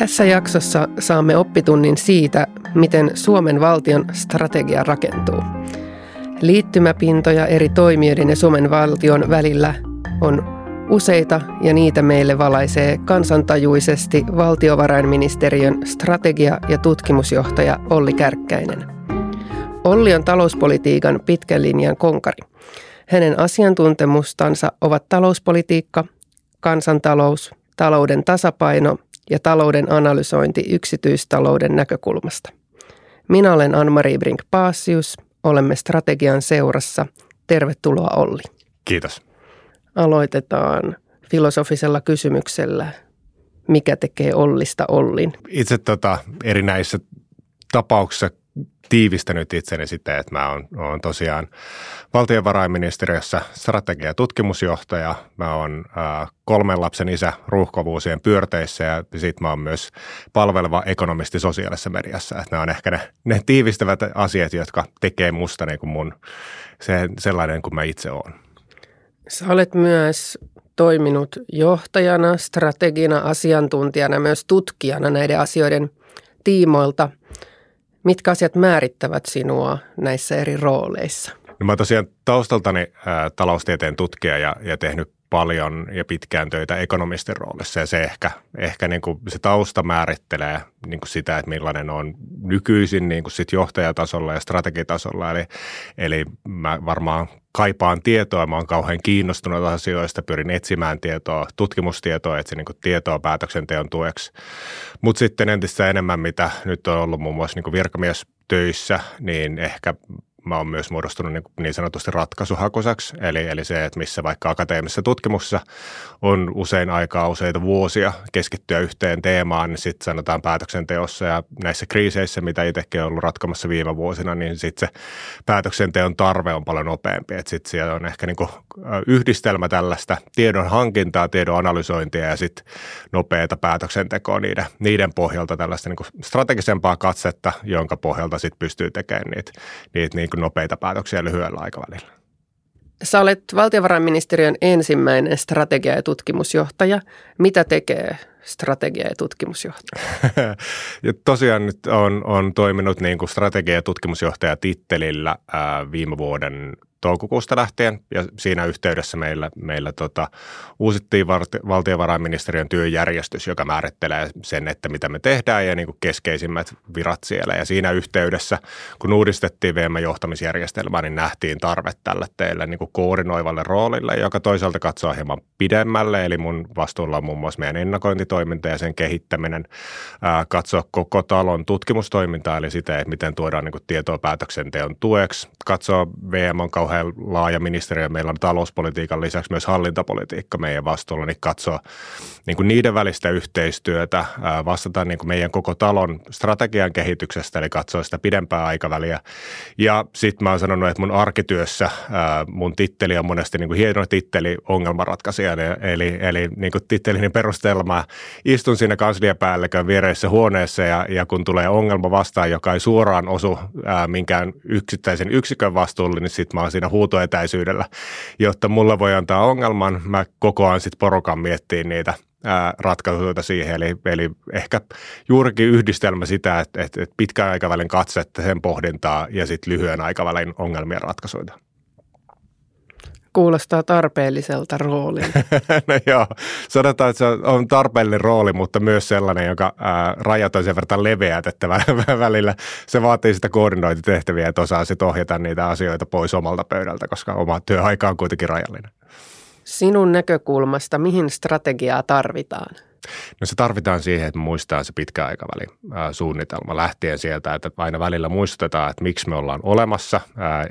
Tässä jaksossa saamme oppitunnin siitä, miten Suomen valtion strategia rakentuu. Liittymäpintoja eri toimijoiden ja Suomen valtion välillä on useita ja niitä meille valaisee kansantajuisesti valtiovarainministeriön strategia- ja tutkimusjohtaja Olli Kärkkäinen. Olli on talouspolitiikan pitkän linjan konkari. Hänen asiantuntemustansa ovat talouspolitiikka, kansantalous, talouden tasapaino ja talouden analysointi yksityistalouden näkökulmasta. Minä olen Anne-Marie Brink-Paasius, olemme strategian seurassa. Tervetuloa Olli. Kiitos. Aloitetaan filosofisella kysymyksellä. Mikä tekee Ollista Ollin? Itse tota, erinäisissä tapauksissa tiivistänyt itseni sitten, että mä oon, oon tosiaan valtiovarainministeriössä strategia- ja tutkimusjohtaja. Mä oon äh, kolmen lapsen isä ruuhkovuusien pyörteissä ja sitten mä oon myös palveleva ekonomisti sosiaalisessa mediassa. Että nämä on ehkä ne, ne tiivistävät asiat, jotka tekee musta niin kuin mun se, sellainen kuin mä itse oon. Sä olet myös toiminut johtajana, strategina, asiantuntijana, myös tutkijana näiden asioiden tiimoilta – Mitkä asiat määrittävät sinua näissä eri rooleissa? No mä tosiaan taustaltani ää, taloustieteen tutkija ja, ja tehnyt paljon ja pitkään töitä ekonomistin roolissa ja se ehkä, ehkä niin kuin se tausta määrittelee niin kuin sitä, että millainen on nykyisin niin kuin sit johtajatasolla ja strategitasolla. Eli, eli mä varmaan kaipaan tietoa, mä oon kauhean kiinnostunut asioista, pyrin etsimään tietoa, tutkimustietoa, etsin niin tietoa päätöksenteon tueksi. Mutta sitten entistä enemmän, mitä nyt on ollut muun muassa niin virkamiestöissä, niin ehkä mä oon myös muodostunut niin, niin sanotusti ratkaisuhakuiseksi, eli, eli se, että missä vaikka akateemisessa tutkimuksessa on usein aikaa useita vuosia keskittyä yhteen teemaan, niin sitten sanotaan päätöksenteossa ja näissä kriiseissä, mitä itsekin on ollut ratkomassa viime vuosina, niin sitten se päätöksenteon tarve on paljon nopeampi, sitten siellä on ehkä niin kuin yhdistelmä tällaista tiedon hankintaa, tiedon analysointia ja sitten nopeata päätöksentekoa niiden, niiden pohjalta tällaista niin strategisempaa katsetta, jonka pohjalta sitten pystyy tekemään niitä, niitä niin kuin nopeita päätöksiä lyhyellä aikavälillä. Sä olet valtiovarainministeriön ensimmäinen strategia- ja tutkimusjohtaja. Mitä tekee strategia- ja tutkimusjohtaja? ja tosiaan nyt on, on toiminut niin kuin strategia- ja tutkimusjohtaja tittelillä ää, viime vuoden toukokuusta lähtien ja siinä yhteydessä meillä, meillä tota, uusittiin valtiovarainministeriön työjärjestys, joka määrittelee sen, että mitä me tehdään ja niin kuin keskeisimmät virat siellä. Ja siinä yhteydessä, kun uudistettiin VM-johtamisjärjestelmää, niin nähtiin tarve tälle teille niin kuin koordinoivalle roolille, joka toisaalta katsoo hieman pidemmälle. Eli mun vastuulla on muun muassa meidän ennakointitoiminta ja sen kehittäminen, katsoa koko talon tutkimustoimintaa, eli sitä, että miten tuodaan niin kuin tietoa päätöksenteon tueksi, katsoa VM on kauhean laaja ministeriö. Meillä on talouspolitiikan lisäksi myös hallintapolitiikka meidän vastuulla, niin katsoa niin kuin niiden välistä yhteistyötä, vastata niin kuin meidän koko talon strategian kehityksestä, eli katsoa sitä pidempää aikaväliä. Ja sitten mä oon sanonut, että mun arkityössä mun titteli on monesti niin kuin hieno titteli ongelmanratkaisija, eli, eli niin kuin tittelini perusteella mä istun siinä kansliapäällikön viereissä huoneessa ja, ja kun tulee ongelma vastaan, joka ei suoraan osu ää, minkään yksittäisen yksikön vastuulle, niin sitten mä oon siinä huutoetäisyydellä, jotta mulla voi antaa ongelman. Mä kokoan sitten porukan miettiin niitä ratkaisuja siihen. Eli, eli ehkä juurikin yhdistelmä sitä, että, että, että pitkän aikavälin katsetta, sen pohdintaa ja sitten lyhyen aikavälin ongelmien ratkaisuja. Kuulostaa tarpeelliselta roolilta. no joo, sanotaan, että se on tarpeellinen rooli, mutta myös sellainen, joka ää, rajat on sen verran leveät, että välillä se vaatii sitä koordinointitehtäviä, että osaa sitten ohjata niitä asioita pois omalta pöydältä, koska oma työaika on kuitenkin rajallinen. Sinun näkökulmasta, mihin strategiaa tarvitaan? No se tarvitaan siihen, että muistaa se pitkä aikaväli suunnitelma lähtien sieltä, että aina välillä muistutetaan, että miksi me ollaan olemassa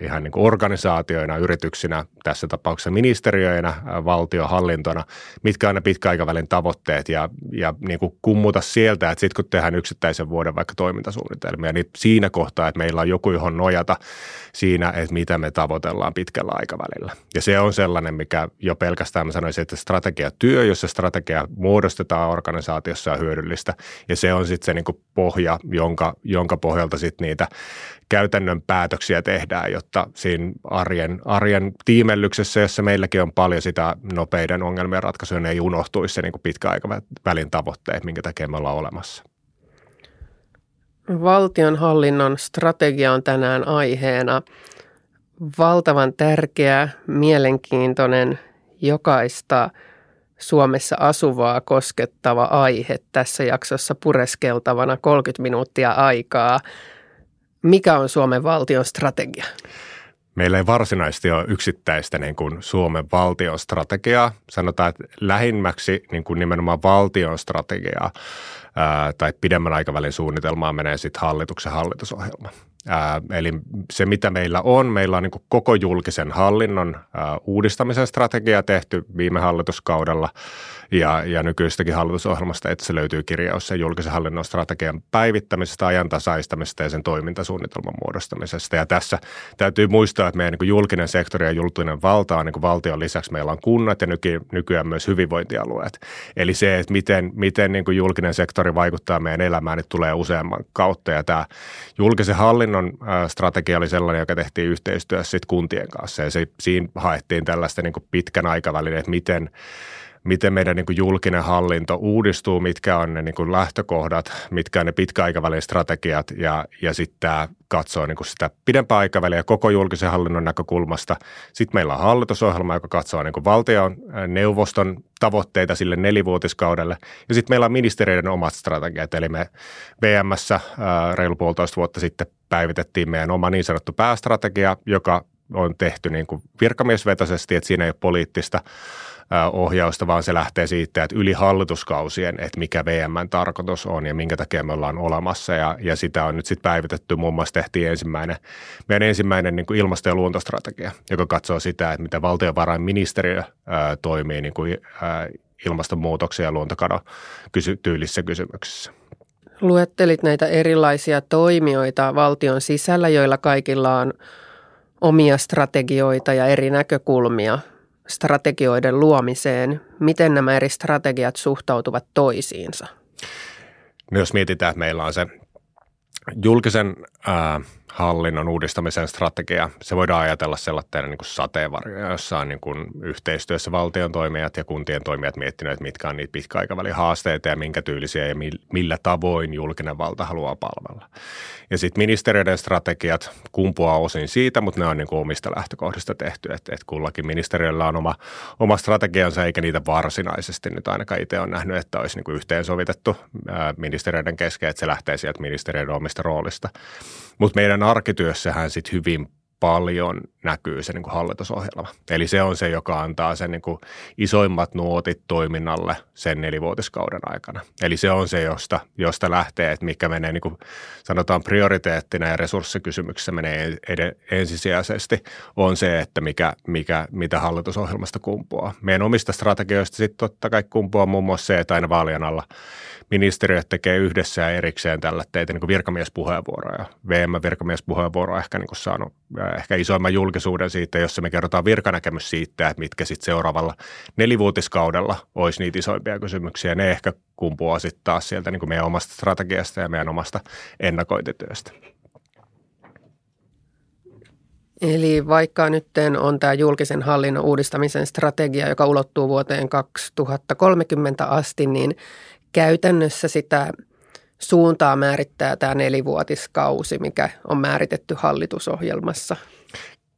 ihan niin kuin organisaatioina, yrityksinä, tässä tapauksessa ministeriöinä, valtiohallintona, mitkä on ne pitkäaikavälin tavoitteet ja, ja niin kuin kummuta sieltä, että sitten kun tehdään yksittäisen vuoden vaikka toimintasuunnitelmia, niin siinä kohtaa, että meillä on joku, johon nojata siinä, että mitä me tavoitellaan pitkällä aikavälillä. Ja se on sellainen, mikä jo pelkästään mä sanoisin, että strategiatyö, jossa strategia muodostetaan, toimintaa organisaatiossa on hyödyllistä. Ja se on sitten se niin kuin pohja, jonka, jonka pohjalta sitten niitä käytännön päätöksiä tehdään, jotta siinä arjen, arjen tiimellyksessä, jossa meilläkin on paljon sitä nopeiden ongelmien ratkaisuja, ne ei unohtuisi se niin kuin pitkäaikavälin tavoitteet, minkä takia me ollaan olemassa. Valtionhallinnon strategia on tänään aiheena. Valtavan tärkeä, mielenkiintoinen, jokaista Suomessa asuvaa koskettava aihe tässä jaksossa pureskeltavana 30 minuuttia aikaa. Mikä on Suomen valtion strategia? Meillä ei varsinaisesti ole yksittäistä niin kuin Suomen valtion strategiaa. Sanotaan, että lähimmäksi niin kuin nimenomaan valtion strategiaa tai pidemmän aikavälin suunnitelmaa menee sitten hallituksen hallitusohjelma. Ää, eli se, mitä meillä on, meillä on niin koko julkisen hallinnon ää, uudistamisen strategia tehty viime hallituskaudella ja, ja nykyistäkin hallitusohjelmasta, että se löytyy kirjaus sen julkisen hallinnon strategian päivittämisestä, ajantasaistamisesta ja sen toimintasuunnitelman muodostamisesta. Ja tässä täytyy muistaa, että meidän niin julkinen sektori ja julkinen valta on niin valtion lisäksi meillä on kunnat ja nyky, nykyään myös hyvinvointialueet. Eli se, että miten, miten niin julkinen sektori vaikuttaa meidän elämään, niin tulee useamman kautta. Ja tämä julkisen hallinnon strategia oli sellainen, joka tehtiin yhteistyössä sit kuntien kanssa. Ja se, siinä haettiin tällaista niin pitkän aikavälin, että miten miten meidän niin julkinen hallinto uudistuu, mitkä on ne niin lähtökohdat, mitkä on ne pitkäaikavälin strategiat ja, ja sitten katsoo niin sitä pidempää aikaväliä koko julkisen hallinnon näkökulmasta. Sitten meillä on hallitusohjelma, joka katsoo niin valtion neuvoston tavoitteita sille nelivuotiskaudelle. Ja sitten meillä on ministeriöiden omat strategiat, eli me VMssä reilu puolitoista vuotta sitten päivitettiin meidän oma niin sanottu päästrategia, joka on tehty niin kuin virkamiesvetoisesti, että siinä ei ole poliittista ohjausta, vaan se lähtee siitä, että yli hallituskausien, että mikä VMn tarkoitus on ja minkä takia me ollaan olemassa. Ja, ja sitä on nyt sitten päivitetty. Muun muassa tehtiin ensimmäinen, meidän ensimmäinen niin kuin ilmasto- ja luontostrategia, joka katsoo sitä, että miten valtiovarainministeriö ää, toimii niin kuin, ää, ilmastonmuutoksen ja luontokadon kysy- tyylissä kysymyksissä. Luettelit näitä erilaisia toimijoita valtion sisällä, joilla kaikilla on omia strategioita ja eri näkökulmia strategioiden luomiseen. Miten nämä eri strategiat suhtautuvat toisiinsa? No jos mietitään, että meillä on se julkisen ää, hallinnon uudistamisen strategia, se voidaan ajatella sellaisena niin kuin sateenvarjoja, jossa on niin kuin yhteistyössä valtion toimijat ja kuntien toimijat miettineet, että mitkä on niitä pitkäaikavälin haasteita ja minkä tyylisiä ja millä tavoin julkinen valta haluaa palvella. Ja sitten ministeriöiden strategiat kumpuaa osin siitä, mutta ne on niin kuin omista lähtökohdista tehty, että, että kullakin ministeriöllä on oma, oma strategiansa eikä niitä varsinaisesti nyt ainakaan itse on nähnyt, että olisi niin kuin yhteensovitettu ministeriöiden kesken, että se lähtee sieltä ministeriöiden omista roolista. Mutta meidän arkityössähän sitten hyvin paljon näkyy se niin kuin hallitusohjelma. Eli se on se, joka antaa sen niin kuin isoimmat nuotit toiminnalle sen nelivuotiskauden aikana. Eli se on se, josta, josta lähtee, että mikä menee niin kuin sanotaan prioriteettina ja resurssikysymyksessä menee ed- ensisijaisesti, on se, että mikä, mikä, mitä hallitusohjelmasta kumpuaa. Meidän omista strategioista sitten totta kai kumpuaa muun muassa se, että aina vaalien alla – ministeriöt tekee yhdessä ja erikseen tällä teitä niin virkamiespuheenvuoroja. VM-virkamiespuheenvuoro on ehkä niin kuin saanut ehkä isoimman julkisuuden siitä, jossa me kerrotaan virkanäkemys siitä, että mitkä sitten seuraavalla nelivuotiskaudella olisi niitä isoimpia kysymyksiä. Ne ehkä kumpuaa sitten taas sieltä niin kuin meidän omasta strategiasta ja meidän omasta ennakointityöstä. Eli vaikka nyt on tämä julkisen hallinnon uudistamisen strategia, joka ulottuu vuoteen 2030 asti, niin käytännössä sitä suuntaa määrittää tämä nelivuotiskausi, mikä on määritetty hallitusohjelmassa.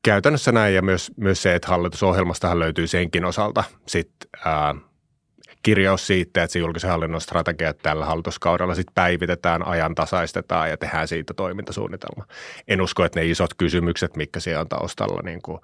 Käytännössä näin ja myös, myös se, että hallitusohjelmastahan löytyy senkin osalta sit, ää, kirjaus siitä, että se julkisen hallinnon strategia tällä hallituskaudella sit päivitetään, ajantasaistetaan ja tehdään siitä toimintasuunnitelma. En usko, että ne isot kysymykset, mitkä siellä on taustalla, niin kuin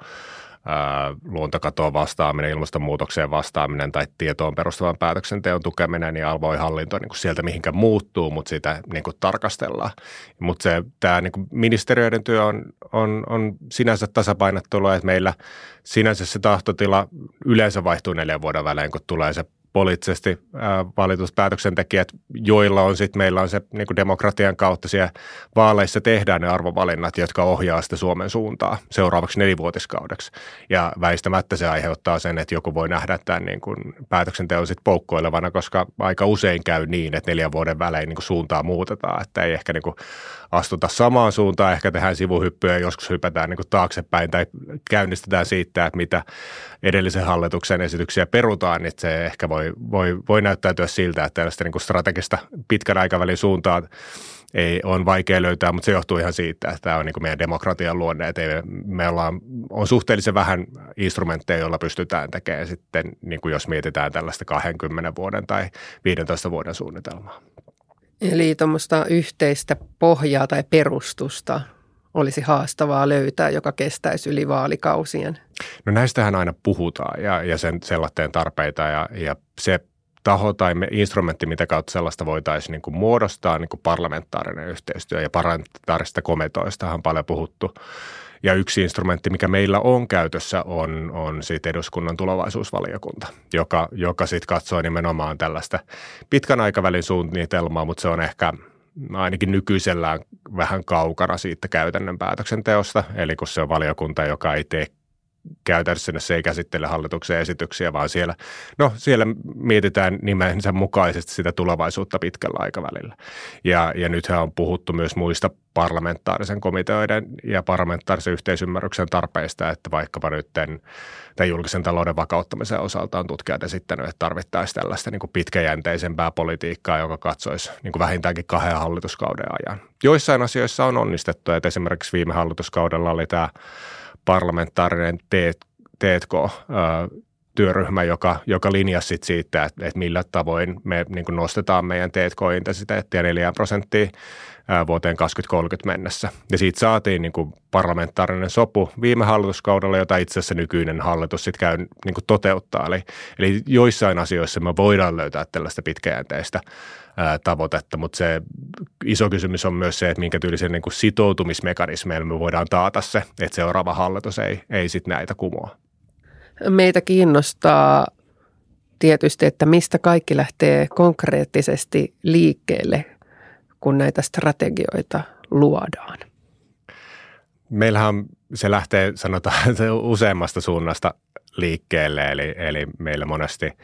luontokatoon vastaaminen, ilmastonmuutokseen vastaaminen tai tietoon perustuvan päätöksenteon tukeminen, niin hallinto niin kuin sieltä mihinkä muuttuu, mutta sitä niin kuin tarkastellaan. Mutta se, tämä niin kuin ministeriöiden työ on, on, on sinänsä tasapainottelua, että meillä sinänsä se tahtotila yleensä vaihtuu neljän vuoden välein, kun tulee se poliittisesti valitut päätöksentekijät, joilla on sitten, meillä on se niin demokratian kautta siellä vaaleissa tehdään ne arvovalinnat, jotka ohjaa sitä Suomen suuntaa seuraavaksi nelivuotiskaudeksi. Ja väistämättä se aiheuttaa sen, että joku voi nähdä tämän niin kuin päätöksenteon sitten poukkoilevana, koska aika usein käy niin, että neljän vuoden välein niin kuin suuntaa muutetaan, että ei ehkä niin kuin astuta samaan suuntaan, ehkä tehdään sivuhyppyä joskus hypätään niin kuin taaksepäin tai käynnistetään siitä, että mitä edellisen hallituksen esityksiä perutaan, niin se ehkä voi, voi, voi näyttäytyä siltä, että tällaista niin kuin strategista pitkän aikavälin suuntaa ei on vaikea löytää, mutta se johtuu ihan siitä, että tämä on niin kuin meidän demokratian luonne, että ei, me ollaan, on suhteellisen vähän instrumentteja, joilla pystytään tekemään sitten, niin kuin jos mietitään tällaista 20 vuoden tai 15 vuoden suunnitelmaa. Eli tuommoista yhteistä pohjaa tai perustusta olisi haastavaa löytää, joka kestäisi yli vaalikausien? No näistähän aina puhutaan ja, ja sen sellaisten tarpeita ja, ja se taho tai me, instrumentti, mitä kautta sellaista voitaisiin niin kuin muodostaa, niin kuin parlamentaarinen yhteistyö ja parlamentaarista kometoista on paljon puhuttu. Ja yksi instrumentti, mikä meillä on käytössä, on, on siitä eduskunnan tulevaisuusvaliokunta, joka, joka sitten katsoo nimenomaan tällaista pitkän aikavälin suunnitelmaa, mutta se on ehkä ainakin nykyisellään vähän kaukana siitä käytännön päätöksenteosta. Eli kun se on valiokunta, joka ei tee käytännössä se ei käsittele hallituksen esityksiä, vaan siellä, no, siellä mietitään nimensä mukaisesti sitä tulevaisuutta pitkällä aikavälillä. Ja, ja nythän on puhuttu myös muista parlamentaarisen komiteoiden ja parlamentaarisen yhteisymmärryksen tarpeista, että vaikkapa nyt tämän julkisen talouden vakauttamisen osalta on tutkijat esittänyt, että tarvittaisiin tällaista niin kuin pitkäjänteisempää politiikkaa, joka katsoisi niin kuin vähintäänkin kahden hallituskauden ajan. Joissain asioissa on onnistettu, että esimerkiksi viime hallituskaudella oli tämä parlamentaarinen teetk työryhmä, joka, joka linjasi sit siitä, että, että millä tavoin me niin nostetaan meidän T&K-intensiteettiä 4 prosenttia vuoteen 2030 mennessä. Ja siitä saatiin niin kuin parlamentaarinen sopu viime hallituskaudella, jota itse asiassa nykyinen hallitus sitten käy niin kuin toteuttaa. Eli, eli joissain asioissa me voidaan löytää tällaista pitkäjänteistä tavoitetta, mutta se iso kysymys on myös se, että minkä tyylisen niin kuin sitoutumismekanismeilla me voidaan taata se, että seuraava hallitus ei, ei sitten näitä kumoa. Meitä kiinnostaa tietysti, että mistä kaikki lähtee konkreettisesti liikkeelle, kun näitä strategioita luodaan. Meillähän se lähtee sanotaan useammasta suunnasta liikkeelle, eli, eli meillä monesti –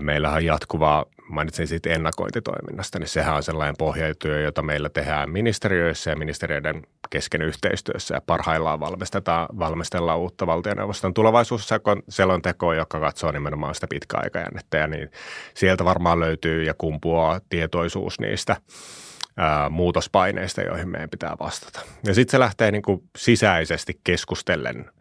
Meillä on jatkuvaa, mainitsin siitä ennakointitoiminnasta, niin sehän on sellainen pohjatyö, jota meillä tehdään ministeriöissä ja ministeriöiden kesken yhteistyössä ja parhaillaan valmistetaan, valmistellaan uutta valtioneuvoston tulevaisuusselontekoa, joka katsoo nimenomaan sitä pitkäaikajännettä ja niin sieltä varmaan löytyy ja kumpuaa tietoisuus niistä ää, muutospaineista, joihin meidän pitää vastata. Ja sitten se lähtee niin kuin sisäisesti keskustellen –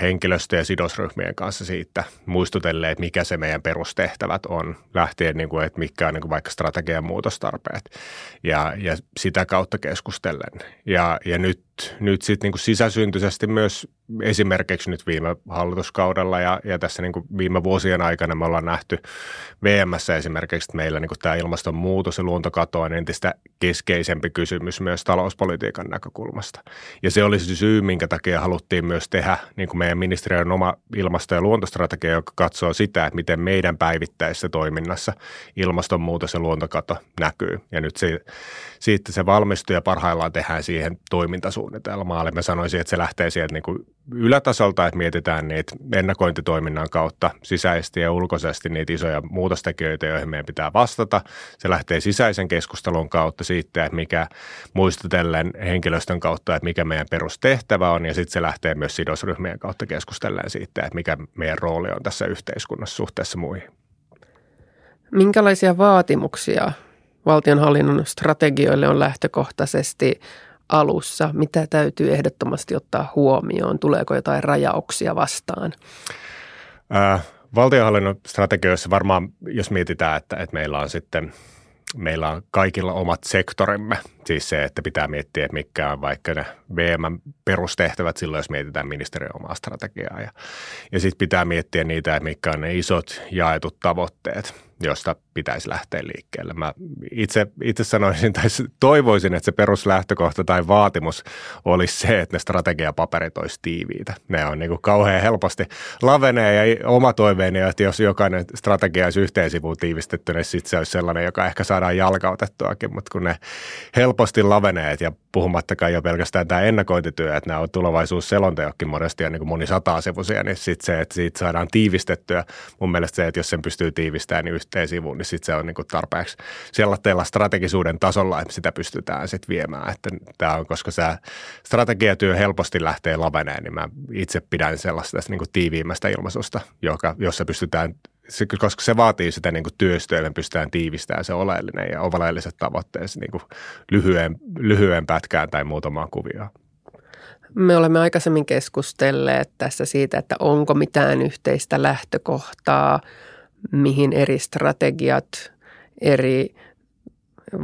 henkilöstö- ja sidosryhmien kanssa siitä muistutelleen, että mikä se meidän perustehtävät on, lähtien niin kuin, että mitkä on niin kuin vaikka strategian muutostarpeet ja, ja sitä kautta keskustellen. Ja, ja nyt, nyt sitten niin sisäsyntyisesti myös esimerkiksi nyt viime hallituskaudella ja, ja tässä niin kuin viime vuosien aikana me ollaan nähty VMssä esimerkiksi, että meillä niin kuin tämä ilmastonmuutos ja luontokato on entistä keskeisempi kysymys myös talouspolitiikan näkökulmasta. Ja se olisi se syy, minkä takia haluttiin myös tehdä niin kuin meidän ministeriön oma ilmasto- ja luontostrategia, joka katsoo sitä, että miten meidän päivittäisessä toiminnassa ilmastonmuutos ja luontokato näkyy. Ja nyt se, siitä se valmistuu ja parhaillaan tehdään siihen toimintasuunnitelmaa. Eli mä sanoisin, että se lähtee sieltä niin kuin ylätasolta, että mietitään niitä ennakointitoiminnan kautta sisäisesti ja ulkoisesti niitä isoja muutostekijöitä, joihin meidän pitää vastata. Se lähtee sisäisen keskustelun kautta siitä, että mikä muistutellen henkilöstön kautta, että mikä meidän perustehtävä on ja sitten se lähtee myös sidosryhmien kautta keskustellen siitä, että mikä meidän rooli on tässä yhteiskunnassa suhteessa muihin. Minkälaisia vaatimuksia valtionhallinnon strategioille on lähtökohtaisesti alussa? Mitä täytyy ehdottomasti ottaa huomioon? Tuleeko jotain rajauksia vastaan? Äh, valtionhallinnon strategioissa varmaan, jos mietitään, että, että meillä on sitten meillä on kaikilla omat sektorimme, siis se, että pitää miettiä, että mitkä on vaikka ne VM perustehtävät silloin, jos mietitään ministeriön omaa strategiaa. Ja, ja sitten pitää miettiä niitä, että mitkä on ne isot jaetut tavoitteet. Josta pitäisi lähteä liikkeelle. Mä itse, itse sanoisin tai toivoisin, että se peruslähtökohta tai vaatimus olisi se, että ne strategiapaperit olisi tiiviitä. Ne on niin kuin kauhean helposti lavenee ja oma toiveeni, että jos jokainen strategia olisi yhteen sivuun tiivistetty, niin sitten se olisi sellainen, joka ehkä saadaan jalkautettuakin, mutta kun ne helposti laveneet ja puhumattakaan jo pelkästään tämä ennakointityö, että nämä on tulevaisuusselonteokin monesti ja niin kuin moni sataa sivuisia, niin sitten se, että siitä saadaan tiivistettyä. Mun mielestä se, että jos sen pystyy tiivistämään niin yhteen sivuun, niin sitten se on niin kuin tarpeeksi sellaisella strategisuuden tasolla, että sitä pystytään sitten viemään. Että tämä on, koska se strategiatyö helposti lähtee laveneen, niin mä itse pidän sellaista niin kuin tiiviimmästä ilmaisusta, joka, jossa pystytään se, koska se vaatii sitä niin kuin työstöä, me pystytään tiivistämään se oleellinen ja oleelliset tavoitteet niin kuin lyhyen, lyhyen pätkään tai muutamaan kuvioon. Me olemme aikaisemmin keskustelleet tässä siitä, että onko mitään yhteistä lähtökohtaa, mihin eri strategiat eri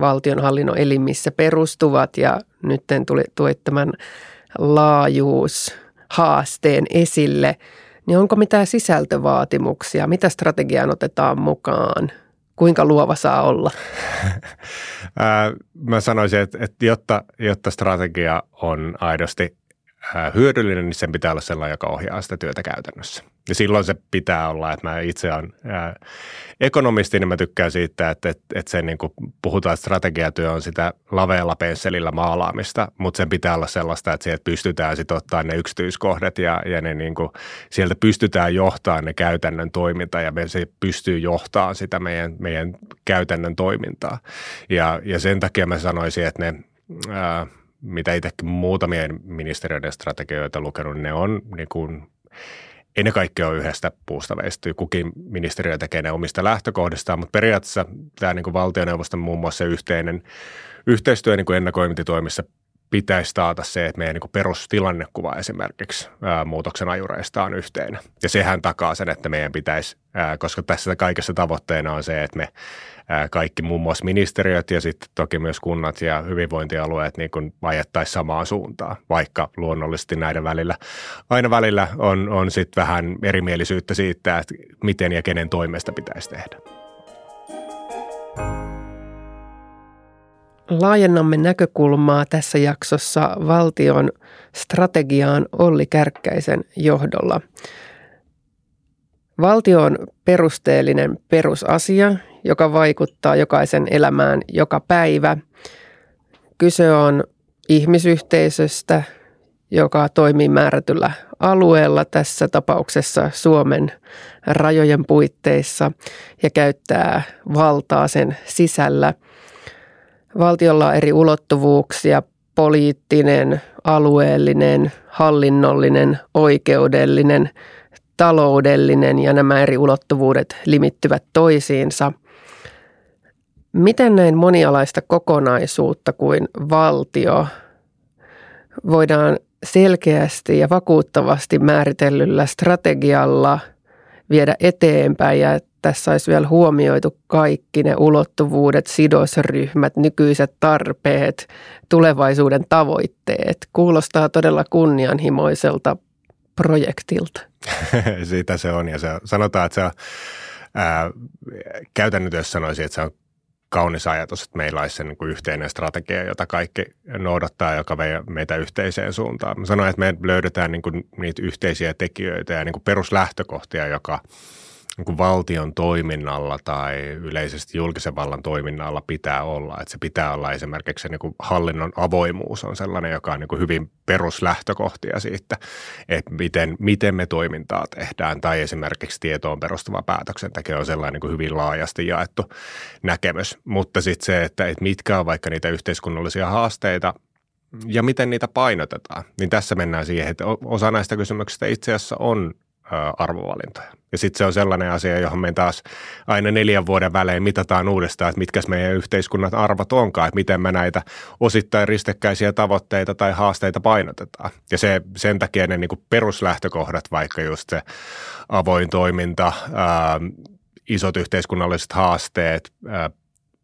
valtionhallinnon elimissä perustuvat ja nyt tuli, tuli tämän laajuus haasteen esille – niin onko mitään sisältövaatimuksia? Mitä strategiaan otetaan mukaan? Kuinka luova saa olla? Mä sanoisin, että, että jotta, jotta strategia on aidosti hyödyllinen, niin sen pitää olla sellainen, joka ohjaa sitä työtä käytännössä. Ja silloin se pitää olla, että mä itse olen ekonomisti, niin mä tykkään siitä, että, että, että sen niin kuin puhutaan, että strategiatyö on sitä lavealla pensselillä maalaamista, mutta sen pitää olla sellaista, että sieltä pystytään sitten ottaa ne yksityiskohdat ja, ja ne niin kuin, sieltä pystytään johtamaan ne käytännön toiminta ja se pystyy johtamaan sitä meidän, meidän käytännön toimintaa. Ja, ja sen takia mä sanoisin, että ne ää, mitä itsekin muutamien ministeriöiden strategioita lukenut, ne on niin kuin, ei ne kaikki ole yhdestä puusta veisty. Kukin ministeriö tekee ne omista lähtökohdistaan, mutta periaatteessa tämä niin kuin valtioneuvoston muun muassa yhteinen yhteistyö niin kuin ennakoimintitoimissa pitäisi taata se, että meidän niin perustilannekuva esimerkiksi ää, muutoksen ajureista on yhteinen. Ja sehän takaa sen, että meidän pitäisi, ää, koska tässä kaikessa tavoitteena on se, että me kaikki muun muassa ministeriöt ja sitten toki myös kunnat ja hyvinvointialueet niin kuin ajettaisiin samaan suuntaan, vaikka luonnollisesti näiden välillä aina välillä on, on sitten vähän erimielisyyttä siitä, että miten ja kenen toimesta pitäisi tehdä. Laajennamme näkökulmaa tässä jaksossa valtion strategiaan Olli Kärkkäisen johdolla. Valtio on perusteellinen perusasia, joka vaikuttaa jokaisen elämään joka päivä. Kyse on ihmisyhteisöstä, joka toimii määrätyllä alueella, tässä tapauksessa Suomen rajojen puitteissa, ja käyttää valtaa sen sisällä – Valtiolla on eri ulottuvuuksia, poliittinen, alueellinen, hallinnollinen, oikeudellinen, taloudellinen ja nämä eri ulottuvuudet limittyvät toisiinsa. Miten näin monialaista kokonaisuutta kuin valtio voidaan selkeästi ja vakuuttavasti määritellyllä strategialla viedä eteenpäin ja tässä olisi vielä huomioitu kaikki ne ulottuvuudet, sidosryhmät, nykyiset tarpeet, tulevaisuuden tavoitteet. Kuulostaa todella kunnianhimoiselta projektilta. Siitä se on ja se, sanotaan, että se on, ää, käytännön työssä sanoisin, että se on kaunis ajatus, että meillä olisi se niin kuin yhteinen strategia, jota kaikki noudattaa, joka vie meitä yhteiseen suuntaan. Mä sanoin, että me löydetään niin kuin niitä yhteisiä tekijöitä ja niin kuin peruslähtökohtia, joka – niin valtion toiminnalla tai yleisesti julkisen vallan toiminnalla pitää olla. Että se pitää olla esimerkiksi se niin hallinnon avoimuus on sellainen, joka on niin hyvin peruslähtökohtia siitä, että miten, miten me toimintaa tehdään. Tai esimerkiksi tietoon perustuva päätöksenteko on sellainen niin hyvin laajasti jaettu näkemys. Mutta sitten se, että, että mitkä on vaikka niitä yhteiskunnallisia haasteita, ja miten niitä painotetaan, niin tässä mennään siihen, että osa näistä kysymyksistä itse asiassa on arvovalintoja. Ja sitten se on sellainen asia, johon me taas aina neljän vuoden välein mitataan uudestaan, että mitkä meidän yhteiskunnan arvot onkaan, että miten me näitä osittain ristekkäisiä tavoitteita tai haasteita painotetaan. Ja se, sen takia ne niin kuin peruslähtökohdat, vaikka just se avoin toiminta, ää, isot yhteiskunnalliset haasteet, ää,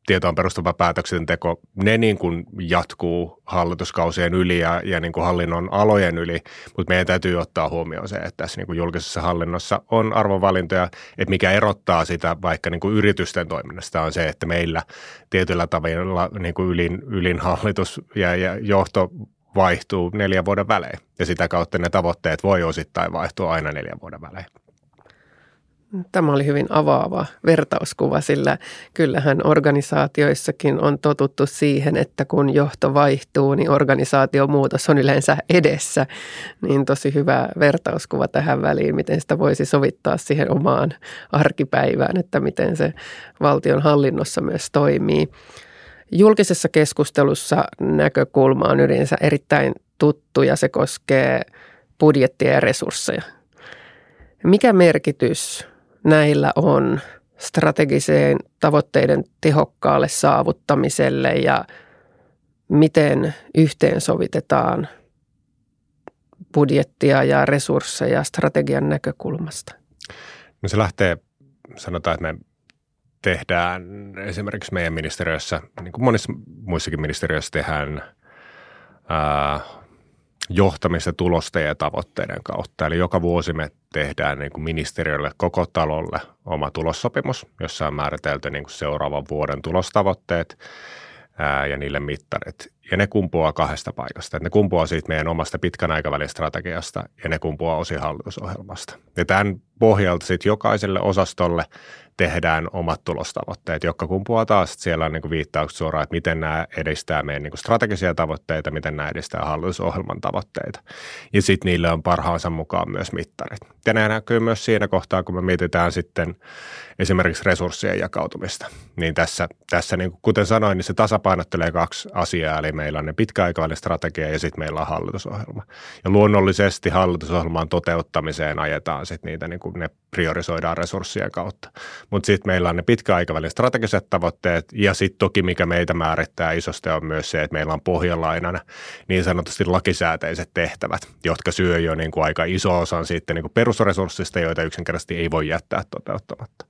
tietoon perustuva päätöksenteko, ne niin kuin jatkuu hallituskausien yli ja, ja niin kuin hallinnon alojen yli, mutta meidän täytyy ottaa huomioon se, että tässä niin kuin julkisessa hallinnossa on arvovalintoja, että mikä erottaa sitä vaikka niin kuin yritysten toiminnasta on se, että meillä tietyllä tavalla niin kuin ylin, ylin hallitus ja, ja johto vaihtuu neljän vuoden välein ja sitä kautta ne tavoitteet voi osittain vaihtua aina neljän vuoden välein. Tämä oli hyvin avaava vertauskuva, sillä kyllähän organisaatioissakin on totuttu siihen, että kun johto vaihtuu, niin organisaatiomuutos on yleensä edessä. Niin tosi hyvä vertauskuva tähän väliin, miten sitä voisi sovittaa siihen omaan arkipäivään, että miten se valtion hallinnossa myös toimii. Julkisessa keskustelussa näkökulma on yleensä erittäin tuttu ja se koskee budjettia ja resursseja. Mikä merkitys näillä on strategiseen tavoitteiden tehokkaalle saavuttamiselle ja miten yhteensovitetaan budjettia ja resursseja strategian näkökulmasta? No se lähtee, sanotaan, että me tehdään esimerkiksi meidän ministeriössä, niin kuin monissa muissakin ministeriöissä tehdään ää, johtamista tulosten ja tavoitteiden kautta. Eli joka vuosi me tehdään niin kuin ministeriölle koko talolle oma tulossopimus, jossa on määritelty niin kuin seuraavan vuoden tulostavoitteet ää, ja niille mittarit. Ja ne kumpuaa kahdesta paikasta. ne kumpuaa siitä meidän omasta pitkän aikavälin strategiasta ja ne kumpuaa osin hallitusohjelmasta. Ja tämän pohjalta sitten jokaiselle osastolle tehdään omat tulostavoitteet, jotka kumpuaa taas, siellä on niin viittaukset suoraan, että miten nämä edistää meidän niin strategisia tavoitteita, miten nämä edistää hallitusohjelman tavoitteita. Ja sitten niille on parhaansa mukaan myös mittarit. Ja nämä näkyy myös siinä kohtaa, kun me mietitään sitten esimerkiksi resurssien jakautumista. Niin tässä, tässä niin kuin kuten sanoin, niin se tasapainottelee kaksi asiaa, eli meillä on ne pitkäaikavälin strategia ja sitten meillä on hallitusohjelma. Ja luonnollisesti hallitusohjelman toteuttamiseen ajetaan sitten niitä, niin kuin ne priorisoidaan resurssien kautta. Mutta sitten meillä on ne pitkäaikavälin strategiset tavoitteet ja sitten toki mikä meitä määrittää isosti on myös se, että meillä on pohjalla niin sanotusti lakisääteiset tehtävät, jotka syö jo niin kuin aika iso osan sitten niin kuin perusresurssista, joita yksinkertaisesti ei voi jättää toteuttamatta.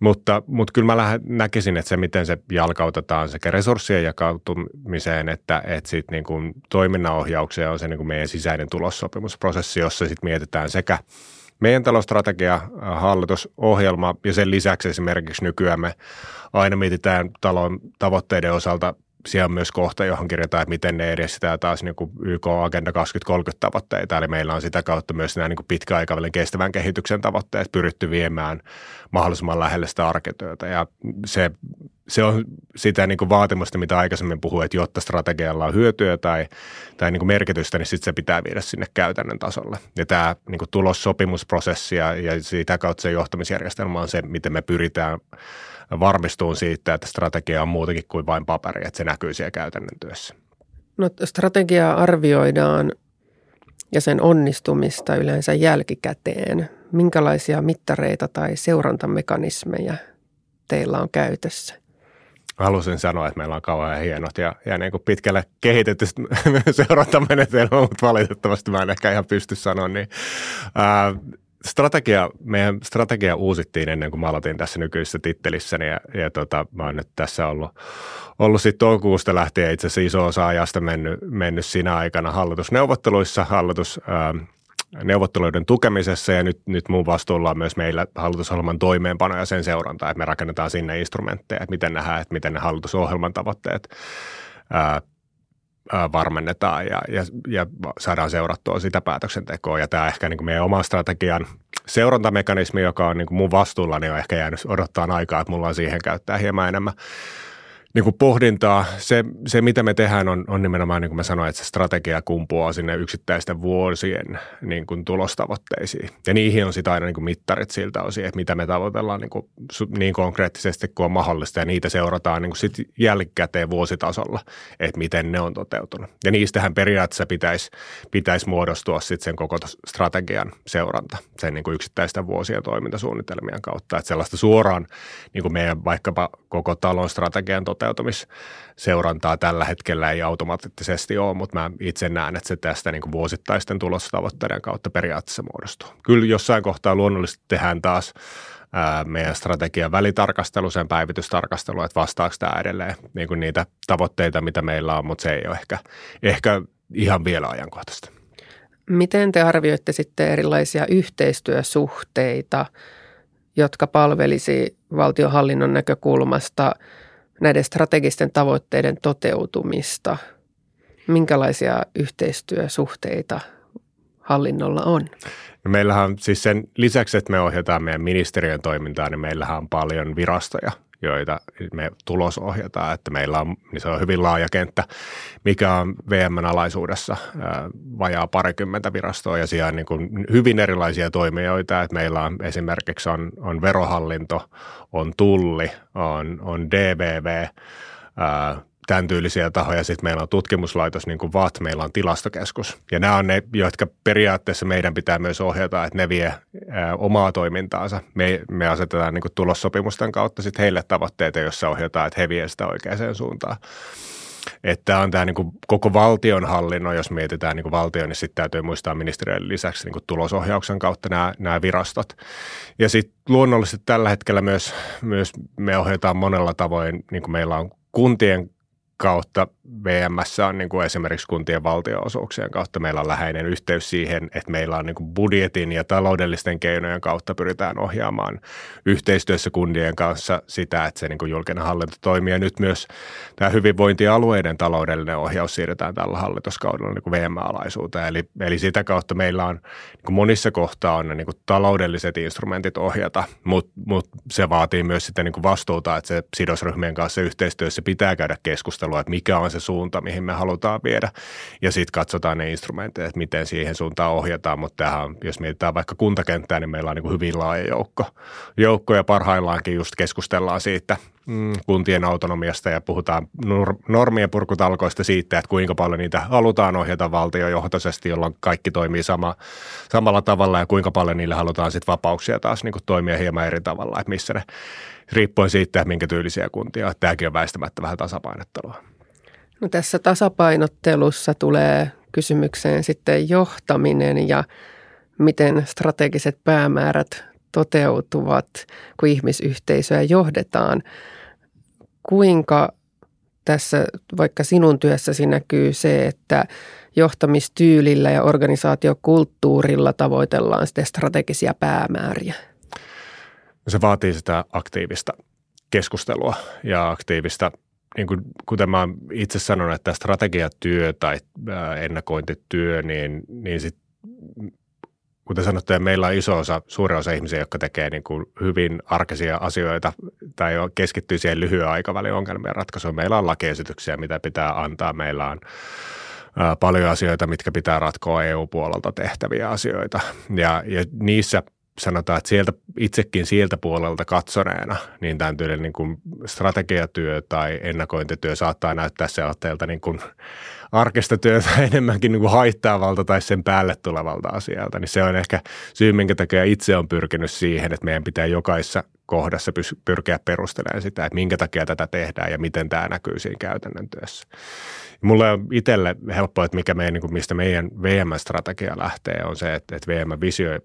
Mutta, mutta kyllä mä näkisin, että se, miten se jalkautetaan sekä resurssien jakautumiseen että, että sit niin kuin toiminnanohjaukseen on se niin kuin meidän sisäinen tulossopimusprosessi, jossa sitten mietitään sekä meidän talousstrategia, hallitusohjelma ja sen lisäksi esimerkiksi nykyään me aina mietitään talon tavoitteiden osalta siellä on myös kohta, johon kirjataan, että miten ne edistetään taas niin kuin YK Agenda 2030 tavoitteita. Eli meillä on sitä kautta myös nämä niin kuin pitkäaikavälin kestävän kehityksen tavoitteet pyritty viemään mahdollisimman lähelle sitä arkityötä. Ja se, se on sitä niin kuin vaatimusta, mitä aikaisemmin puhuin, että jotta strategialla on hyötyä tai, tai niin kuin merkitystä, niin sitten se pitää viedä sinne käytännön tasolle. Ja tämä niin kuin tulossopimusprosessi ja, ja sitä kautta se johtamisjärjestelmä on se, miten me pyritään – varmistuun siitä, että strategia on muutakin kuin vain paperi, että se näkyy siellä käytännön työssä. No strategiaa arvioidaan ja sen onnistumista yleensä jälkikäteen. Minkälaisia mittareita tai seurantamekanismeja teillä on käytössä? Halusin sanoa, että meillä on kauhean hienot ja, ja niin kuin pitkälle kehitetty seurantamenetelmä, mutta valitettavasti mä en ehkä ihan pysty sanoa. Niin, ää, strategia, meidän strategia uusittiin ennen kuin mä aloitin tässä nykyisessä tittelissäni ja, ja tota, mä oon nyt tässä ollut, ollut sitten toukokuusta lähtien itse asiassa iso osa ajasta mennyt, mennyt siinä aikana hallitusneuvotteluissa, hallitus, ää, neuvotteluiden tukemisessa ja nyt, nyt mun vastuulla on myös meillä hallitusohjelman toimeenpano ja sen seuranta, että me rakennetaan sinne instrumentteja, että miten nähdään, että miten ne hallitusohjelman tavoitteet ää, varmennetaan ja, ja, ja saadaan seurattua sitä päätöksentekoa. Ja tämä ehkä niin kuin meidän oma strategian seurantamekanismi, joka on niin kuin mun vastuulla, niin on ehkä jäänyt odottaa aikaa, että mulla on siihen käyttää hieman enemmän niin kuin pohdintaa. Se, se, mitä me tehdään, on, on nimenomaan, niin kuin mä sanoin, että se strategia kumpuaa sinne yksittäisten vuosien niin kuin tulostavoitteisiin. Ja niihin on sitten aina niin kuin mittarit siltä osin, että mitä me tavoitellaan niin, kuin, niin konkreettisesti kuin on mahdollista. Ja niitä seurataan niin kuin sit jälkikäteen vuositasolla, että miten ne on toteutunut. Ja niistähän periaatteessa pitäisi, pitäisi muodostua sitten sen koko strategian seuranta, sen niin kuin yksittäisten vuosien toimintasuunnitelmien kautta. Että sellaista suoraan niin kuin meidän vaikkapa koko talon strategian toteutumista toteutumisseurantaa tällä hetkellä ei automaattisesti ole, mutta mä itse näen, että se tästä niin kuin vuosittaisten tulostavoitteiden kautta periaatteessa muodostuu. Kyllä jossain kohtaa luonnollisesti tehdään taas meidän strategian välitarkastelu, sen päivitystarkastelu, että vastaako tämä edelleen niin kuin niitä tavoitteita, mitä meillä on, mutta se ei ole ehkä, ehkä ihan vielä ajankohtaista. Miten te arvioitte sitten erilaisia yhteistyösuhteita, jotka palvelisi valtionhallinnon näkökulmasta näiden strategisten tavoitteiden toteutumista? Minkälaisia yhteistyösuhteita hallinnolla on? No meillähän siis sen lisäksi, että me ohjataan meidän ministeriön toimintaa, niin meillähän on paljon virastoja, joita me tulosohjataan, että meillä on, niin se on hyvin laaja kenttä, mikä on VM alaisuudessa vajaa parikymmentä virastoa ja siellä on niin kuin hyvin erilaisia toimijoita, että meillä on esimerkiksi on, on verohallinto, on tulli, on, on DVV, tämän tyylisiä tahoja. Sitten meillä on tutkimuslaitos niin kuin VAT, meillä on tilastokeskus. Ja nämä on ne, jotka periaatteessa meidän pitää myös ohjata, että ne vie ää, omaa toimintaansa. Me, me asetetaan niin kuin tulossopimusten kautta sitten heille tavoitteita, joissa ohjataan, että he vie sitä oikeaan suuntaan. Että on tämä niin kuin koko valtionhallinnon, jos mietitään niin kuin valtio, niin sitten täytyy muistaa ministeriön lisäksi niin kuin tulosohjauksen kautta nämä, nämä virastot. Ja sitten luonnollisesti tällä hetkellä myös, myös me ohjataan monella tavoin, niin kuin meillä on kuntien kautta VMS on niin kuin esimerkiksi kuntien valtionosuuksien kautta meillä on läheinen yhteys siihen, että meillä on niin kuin budjetin ja taloudellisten keinojen kautta pyritään ohjaamaan yhteistyössä kuntien kanssa sitä, että se niin kuin julkinen hallinto toimii. Ja nyt myös tämä hyvinvointialueiden taloudellinen ohjaus siirretään tällä hallituskaudella niin kuin VM-alaisuuteen. Eli, eli sitä kautta meillä on niin kuin monissa kohtaa on niin kuin taloudelliset instrumentit ohjata, mutta mut se vaatii myös sitten niin kuin vastuuta, että se sidosryhmien kanssa yhteistyössä pitää käydä keskustelua, että mikä on se suunta, mihin me halutaan viedä. Ja sitten katsotaan ne instrumentit, että miten siihen suuntaan ohjataan. Mutta tähän, jos mietitään vaikka kuntakenttää, niin meillä on niin hyvin laaja joukko. joukko ja parhaillaankin just keskustellaan siitä mm, kuntien autonomiasta ja puhutaan normien purkutalkoista siitä, että kuinka paljon niitä halutaan ohjata valtiojohtoisesti, jolloin kaikki toimii sama, samalla tavalla ja kuinka paljon niille halutaan sitten vapauksia taas niin toimia hieman eri tavalla, että missä ne riippuen siitä, minkä tyylisiä kuntia. Tämäkin on väistämättä vähän tasapainottelua. No tässä tasapainottelussa tulee kysymykseen sitten johtaminen ja miten strategiset päämäärät toteutuvat, kun ihmisyhteisöä johdetaan. Kuinka tässä vaikka sinun työssäsi näkyy se, että johtamistyylillä ja organisaatiokulttuurilla tavoitellaan sitten strategisia päämääriä? Se vaatii sitä aktiivista keskustelua ja aktiivista niin kuin, kuten mä itse sanon, että strategiatyö tai ennakointityö, niin, niin sit, kuten sanottu, meillä on iso osa, suuri osa ihmisiä, jotka tekee niin kuin hyvin arkisia asioita tai keskittyy siihen lyhyen aikavälin ongelmien ratkaisuun. Meillä on lakiesityksiä, mitä pitää antaa. Meillä on paljon asioita, mitkä pitää ratkoa EU-puolelta tehtäviä asioita. Ja, ja niissä – sanotaan, että sieltä, itsekin sieltä puolelta katsoneena, niin tämän tyylinen niin kuin strategiatyö tai ennakointityö saattaa näyttää sellaista niin kuin arkista työtä enemmänkin niin kuin haittaavalta tai sen päälle tulevalta asialta. Niin se on ehkä syy, minkä takia itse on pyrkinyt siihen, että meidän pitää jokaisessa kohdassa pyrkiä perustelemaan sitä, että minkä takia tätä tehdään ja miten tämä näkyy siinä käytännön työssä. Mulle on itselle helppoa, että mikä meidän, niin kuin mistä meidän VM-strategia lähtee, on se, että, että VM visioi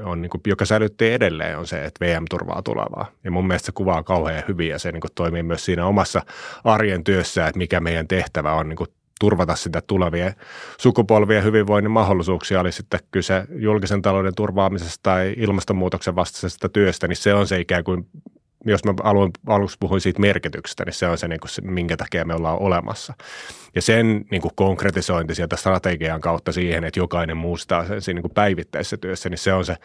on, niin kuin, joka säilytti edelleen, on se, että VM turvaa tulevaa. Ja mun mielestä se kuvaa kauhean hyvin ja se niin kuin, toimii myös siinä omassa arjen työssä, että mikä meidän tehtävä on niin kuin, turvata sitä tulevien sukupolvien hyvinvoinnin mahdollisuuksia, oli sitten kyse julkisen talouden turvaamisesta tai ilmastonmuutoksen vastaisesta työstä, niin se on se ikään kuin jos mä aluin, aluksi puhuin siitä merkityksestä, niin se on se, niin kuin se, minkä takia me ollaan olemassa. Ja sen niin kuin konkretisointi sieltä strategian kautta siihen, että jokainen muistaa sen siinä niin kuin päivittäisessä työssä, niin se on se,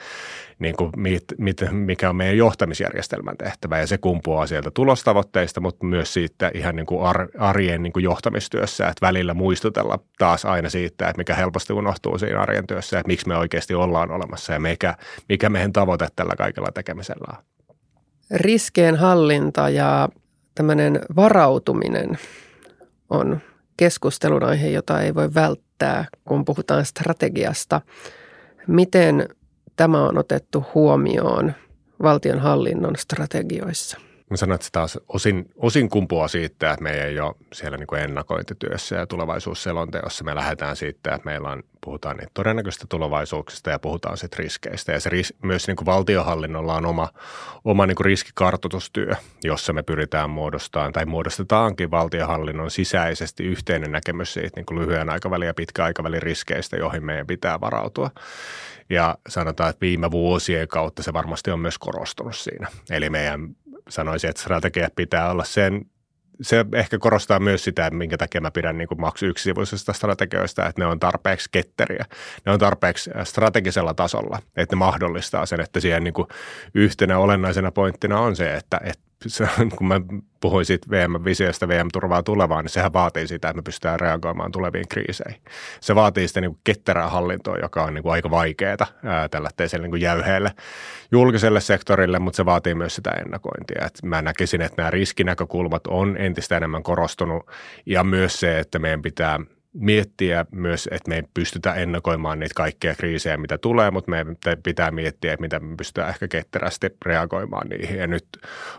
niin kuin, mit, mit, mikä on meidän johtamisjärjestelmän tehtävä. Ja se kumpuaa sieltä tulostavoitteista, mutta myös siitä ihan niin kuin ar, arjen niin kuin johtamistyössä, että välillä muistutella taas aina siitä, että mikä helposti unohtuu siinä arjen työssä, että miksi me oikeasti ollaan olemassa ja mikä, mikä meidän tavoite tällä kaikella tekemisellä on riskien hallinta ja tämmöinen varautuminen on keskustelun aihe, jota ei voi välttää, kun puhutaan strategiasta. Miten tämä on otettu huomioon valtionhallinnon strategioissa? Mä sanon, että se taas osin, osin kumpuaa siitä, että me ei ole siellä niin kuin ennakointityössä ja tulevaisuusselonteossa. Me lähdetään siitä, että meillä on, puhutaan niitä todennäköistä tulevaisuuksista ja puhutaan sitten riskeistä. Ja se ris, myös niin kuin valtiohallinnolla on oma, oma niin kuin riskikartoitustyö, jossa me pyritään muodostamaan tai muodostetaankin valtiohallinnon sisäisesti yhteinen näkemys siitä niin kuin lyhyen aikavälin ja pitkän aikavälin riskeistä, joihin meidän pitää varautua. Ja sanotaan, että viime vuosien kautta se varmasti on myös korostunut siinä. Eli meidän sanoisin, että strategia pitää olla sen, se ehkä korostaa myös sitä, minkä takia mä pidän niin maksu yksisivuisista strategioista, että ne on tarpeeksi ketteriä. Ne on tarpeeksi strategisella tasolla, että ne mahdollistaa sen, että siihen niin yhtenä olennaisena pointtina on se, että, että se, kun mä puhuin siitä VM-visiosta, VM turvaa tulevaan, niin sehän vaatii sitä, että me pystytään reagoimaan tuleviin kriiseihin. Se vaatii sitä niin kuin ketterää hallintoa, joka on niin kuin aika vaikeaa tällä niin kuin jäyheelle julkiselle sektorille, mutta se vaatii myös sitä ennakointia. Et mä näkisin, että nämä riskinäkökulmat on entistä enemmän korostunut ja myös se, että meidän pitää – miettiä myös, että me ei pystytä ennakoimaan niitä kaikkia kriisejä, mitä tulee, mutta meidän pitää miettiä, että miten me pystytään ehkä ketterästi reagoimaan niihin. Ja nyt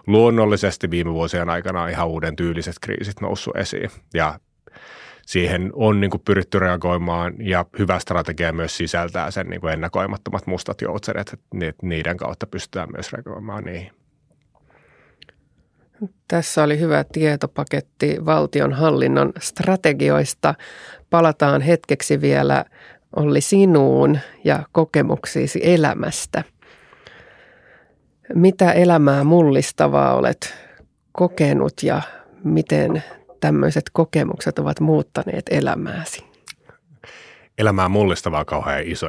luonnollisesti viime vuosien aikana on ihan uuden tyyliset kriisit noussut esiin ja siihen on niin kuin pyritty reagoimaan ja hyvä strategia myös sisältää sen niin kuin ennakoimattomat mustat joutsenet, että niiden kautta pystytään myös reagoimaan niihin. Tässä oli hyvä tietopaketti valtionhallinnon strategioista. Palataan hetkeksi vielä Olli sinuun ja kokemuksiisi elämästä. Mitä elämää mullistavaa olet kokenut ja miten tämmöiset kokemukset ovat muuttaneet elämääsi? elämää mullistavaa kauhean iso,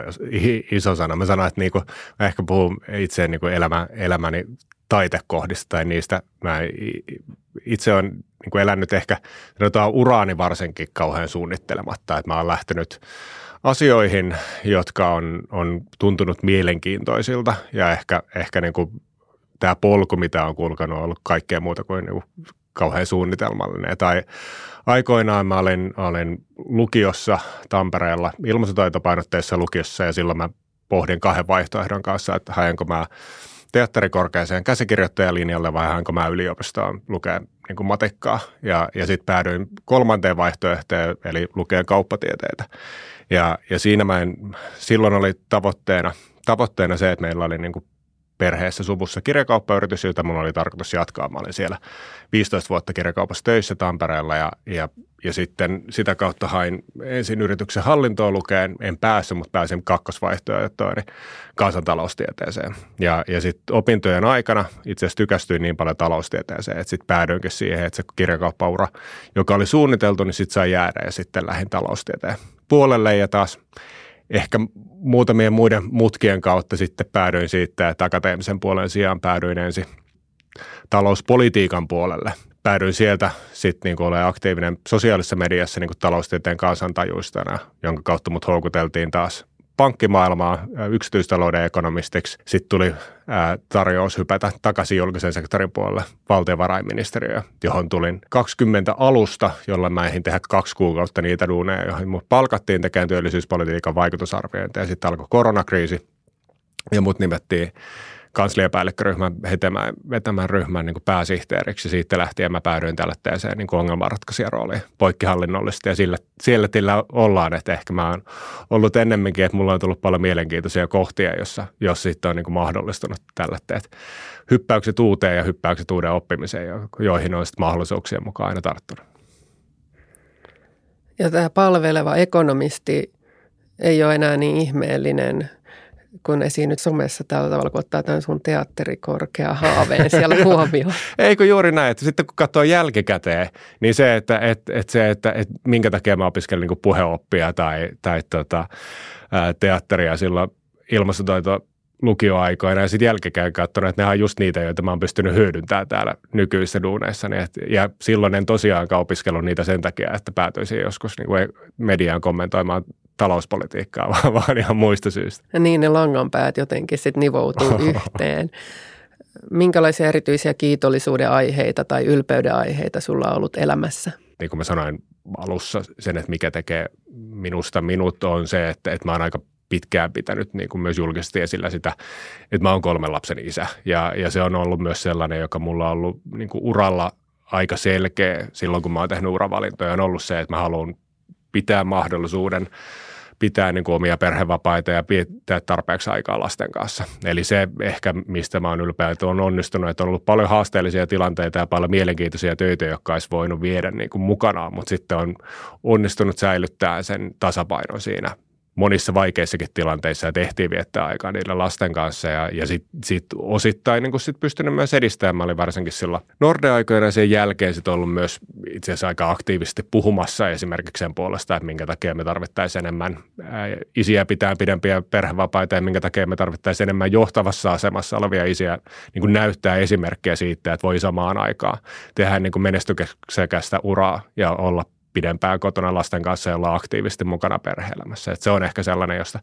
iso sana. Mä sanoin, että niinku, mä ehkä puhun itse niinku elämä, elämäni taitekohdista tai niistä. Mä itse olen niin kuin elänyt ehkä sanotaan uraani varsinkin kauhean suunnittelematta, että mä oon lähtenyt asioihin, jotka on, on tuntunut mielenkiintoisilta ja ehkä, ehkä niin kuin tämä polku, mitä on kulkenut, on ollut kaikkea muuta kuin, niin kuin kauhean suunnitelmallinen. Tai aikoinaan mä olin, olin lukiossa Tampereella ilmastotaitopainotteessa lukiossa ja silloin mä pohdin kahden vaihtoehdon kanssa, että haenko mä teatterikorkeaseen käsikirjoittajalinjalle vai haenko mä yliopistoon lukea niin kuin matikkaa. Ja, ja sitten päädyin kolmanteen vaihtoehtoon, eli lukea kauppatieteitä. Ja, ja siinä mä en, silloin oli tavoitteena, tavoitteena se, että meillä oli niin kuin perheessä suvussa kirjakauppayritys, jota mun oli tarkoitus jatkaa. Mä olin siellä 15 vuotta kirjakaupassa töissä Tampereella ja, ja, ja sitten sitä kautta hain ensin yrityksen hallintoa lukeen. En päässyt, mutta pääsin kakkosvaihtoehtoon eli kansantaloustieteeseen. Ja, ja sitten opintojen aikana itse asiassa tykästyin niin paljon taloustieteeseen, että sitten päädyinkin siihen, että se kirjakauppaura, joka oli suunniteltu, niin sitten sai jäädä ja sitten lähdin taloustieteen puolelle ja taas – ehkä muutamien muiden mutkien kautta sitten päädyin siitä, että akateemisen puolen sijaan päädyin ensin talouspolitiikan puolelle. Päädyin sieltä sitten niin olemaan aktiivinen sosiaalisessa mediassa niin kuin taloustieteen kansantajuistana, jonka kautta mut houkuteltiin taas pankkimaailmaa yksityistalouden ekonomistiksi. Sitten tuli ää, tarjous hypätä takaisin julkisen sektorin puolelle valtiovarainministeriöön, johon tulin 20 alusta, jolla mä eihin tehdä kaksi kuukautta niitä duuneja, joihin mut palkattiin tekemään työllisyyspolitiikan vaikutusarviointia. Sitten alkoi koronakriisi ja mut nimettiin kansliapäällikköryhmän vetämään, vetämään ryhmän niin pääsihteeriksi. Siitä lähtien mä päädyin tällaiseen niin ongelmanratkaisijan rooliin poikkihallinnollisesti ja sillä, siellä tillä ollaan, että ehkä mä oon ollut ennemminkin, että mulla on tullut paljon mielenkiintoisia kohtia, jossa, jos sitten on niin mahdollistunut tällaiset hyppäykset uuteen ja hyppäykset uuden oppimiseen, joihin on mahdollisuuksien mukaan aina tarttunut. Ja tämä palveleva ekonomisti ei ole enää niin ihmeellinen – kun esiinnyt somessa tällä tavalla, kun ottaa tämän sun teatterikorkea haaveen siellä huomioon. Eikö juuri näin, että sitten kun katsoo jälkikäteen, niin se, että, että, että, se, että, että minkä takia mä opiskelin niin puheoppia tai, tai tota, teatteria silloin ilmastotoito lukioaikoina ja sitten jälkikäteen katsonut, että ne on just niitä, joita mä oon pystynyt hyödyntämään täällä nykyisissä duuneissa. Niin et, ja silloin en tosiaankaan opiskellut niitä sen takia, että päätyisin joskus niin kuin mediaan kommentoimaan talouspolitiikkaa, vaan, vaan ihan muista syistä. Ja niin ne langanpäät jotenkin sitten nivoutuu yhteen. Minkälaisia erityisiä kiitollisuuden aiheita tai ylpeyden aiheita sulla on ollut elämässä? Niin kuin mä sanoin alussa, sen, että mikä tekee minusta minut on se, että, että mä oon aika pitkään pitänyt niin kuin myös julkisesti esillä sitä, että mä oon kolmen lapsen isä. Ja, ja se on ollut myös sellainen, joka mulla on ollut niin kuin uralla aika selkeä silloin, kun mä oon tehnyt uravalintoja, on ollut se, että mä haluan pitää mahdollisuuden – pitää niin kuin omia perhevapaita ja pitää tarpeeksi aikaa lasten kanssa. Eli se ehkä, mistä mä oon ylpeä, että on onnistunut, että on ollut paljon haasteellisia tilanteita ja paljon mielenkiintoisia töitä, jotka olisi voinut viedä niin kuin mukanaan, mutta sitten on onnistunut säilyttää sen tasapainon siinä monissa vaikeissakin tilanteissa ja tehtiin viettää aikaa niillä lasten kanssa ja, ja sitten sit osittain niin sit pystynyt myös edistämään. Mä olin varsinkin sillä Norde-aikoina ja sen jälkeen sit ollut myös itse asiassa aika aktiivisesti puhumassa esimerkiksi sen puolesta, että minkä takia me tarvittaisiin enemmän isiä pitää pidempiä perhevapaita ja minkä takia me tarvittaisiin enemmän johtavassa asemassa olevia isiä niin kuin näyttää esimerkkejä siitä, että voi samaan aikaan tehdä niin kuin menestyksekästä uraa ja olla pidempään kotona lasten kanssa ja olla aktiivisesti mukana perheelämässä. Et se on ehkä sellainen, josta,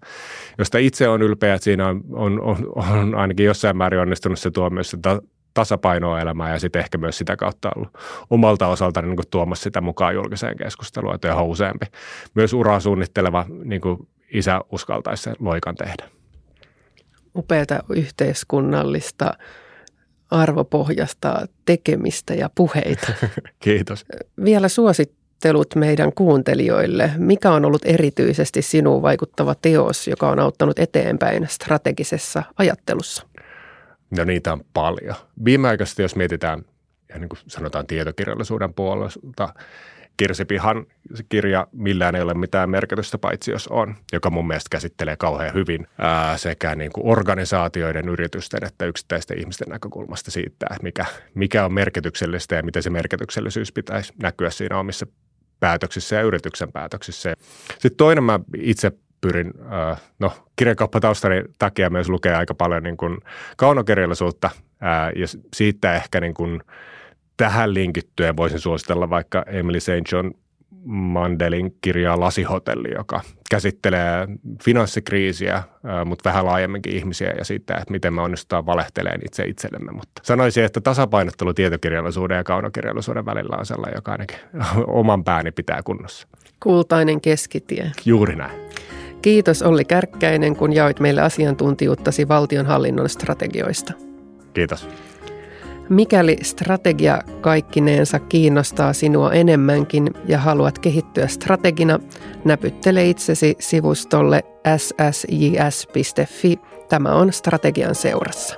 josta itse on ylpeä, että siinä on, on, on, on ainakin jossain määrin onnistunut se tuo myös sitä tasapainoa elämään ja sitten ehkä myös sitä kautta ollut omalta osalta niin kuin tuomassa sitä mukaan julkiseen keskusteluun, että ihan useampi myös uraa suunnitteleva niin kuin isä uskaltaisi sen loikan tehdä. Upeata yhteiskunnallista arvopohjasta tekemistä ja puheita. Kiitos. Vielä suosit suosittelut meidän kuuntelijoille? Mikä on ollut erityisesti sinuun vaikuttava teos, joka on auttanut eteenpäin strategisessa ajattelussa? No niitä on paljon. Viimeaikaisesti, jos mietitään, niin kuin sanotaan tietokirjallisuuden puolelta, Kirsipihan kirja Millään ei ole mitään merkitystä, paitsi jos on, joka mun mielestä käsittelee kauhean hyvin ää, sekä niin kuin organisaatioiden, yritysten että yksittäisten ihmisten näkökulmasta siitä, että mikä, mikä on merkityksellistä ja miten se merkityksellisyys pitäisi näkyä siinä omissa päätöksissä ja yrityksen päätöksissä. Sitten toinen mä itse pyrin, no kirjakauppataustani takia myös lukee aika paljon niin kuin kaunokirjallisuutta ja siitä ehkä niin kuin tähän linkittyen voisin suositella vaikka Emily St. John Mandelin kirjaa Lasihotelli, joka käsittelee finanssikriisiä, mutta vähän laajemminkin ihmisiä ja siitä, että miten me onnistutaan valehteleen itse itsellemme. Mutta sanoisin, että tasapainottelu tietokirjallisuuden ja kaunokirjallisuuden välillä on sellainen, joka ainakin oman pääni pitää kunnossa. Kultainen keskitie. Juuri näin. Kiitos Olli Kärkkäinen, kun jaoit meille asiantuntijuuttasi valtionhallinnon strategioista. Kiitos. Mikäli strategia kaikkineensa kiinnostaa sinua enemmänkin ja haluat kehittyä strategina, näpyttele itsesi sivustolle ssjs.fi. Tämä on strategian seurassa.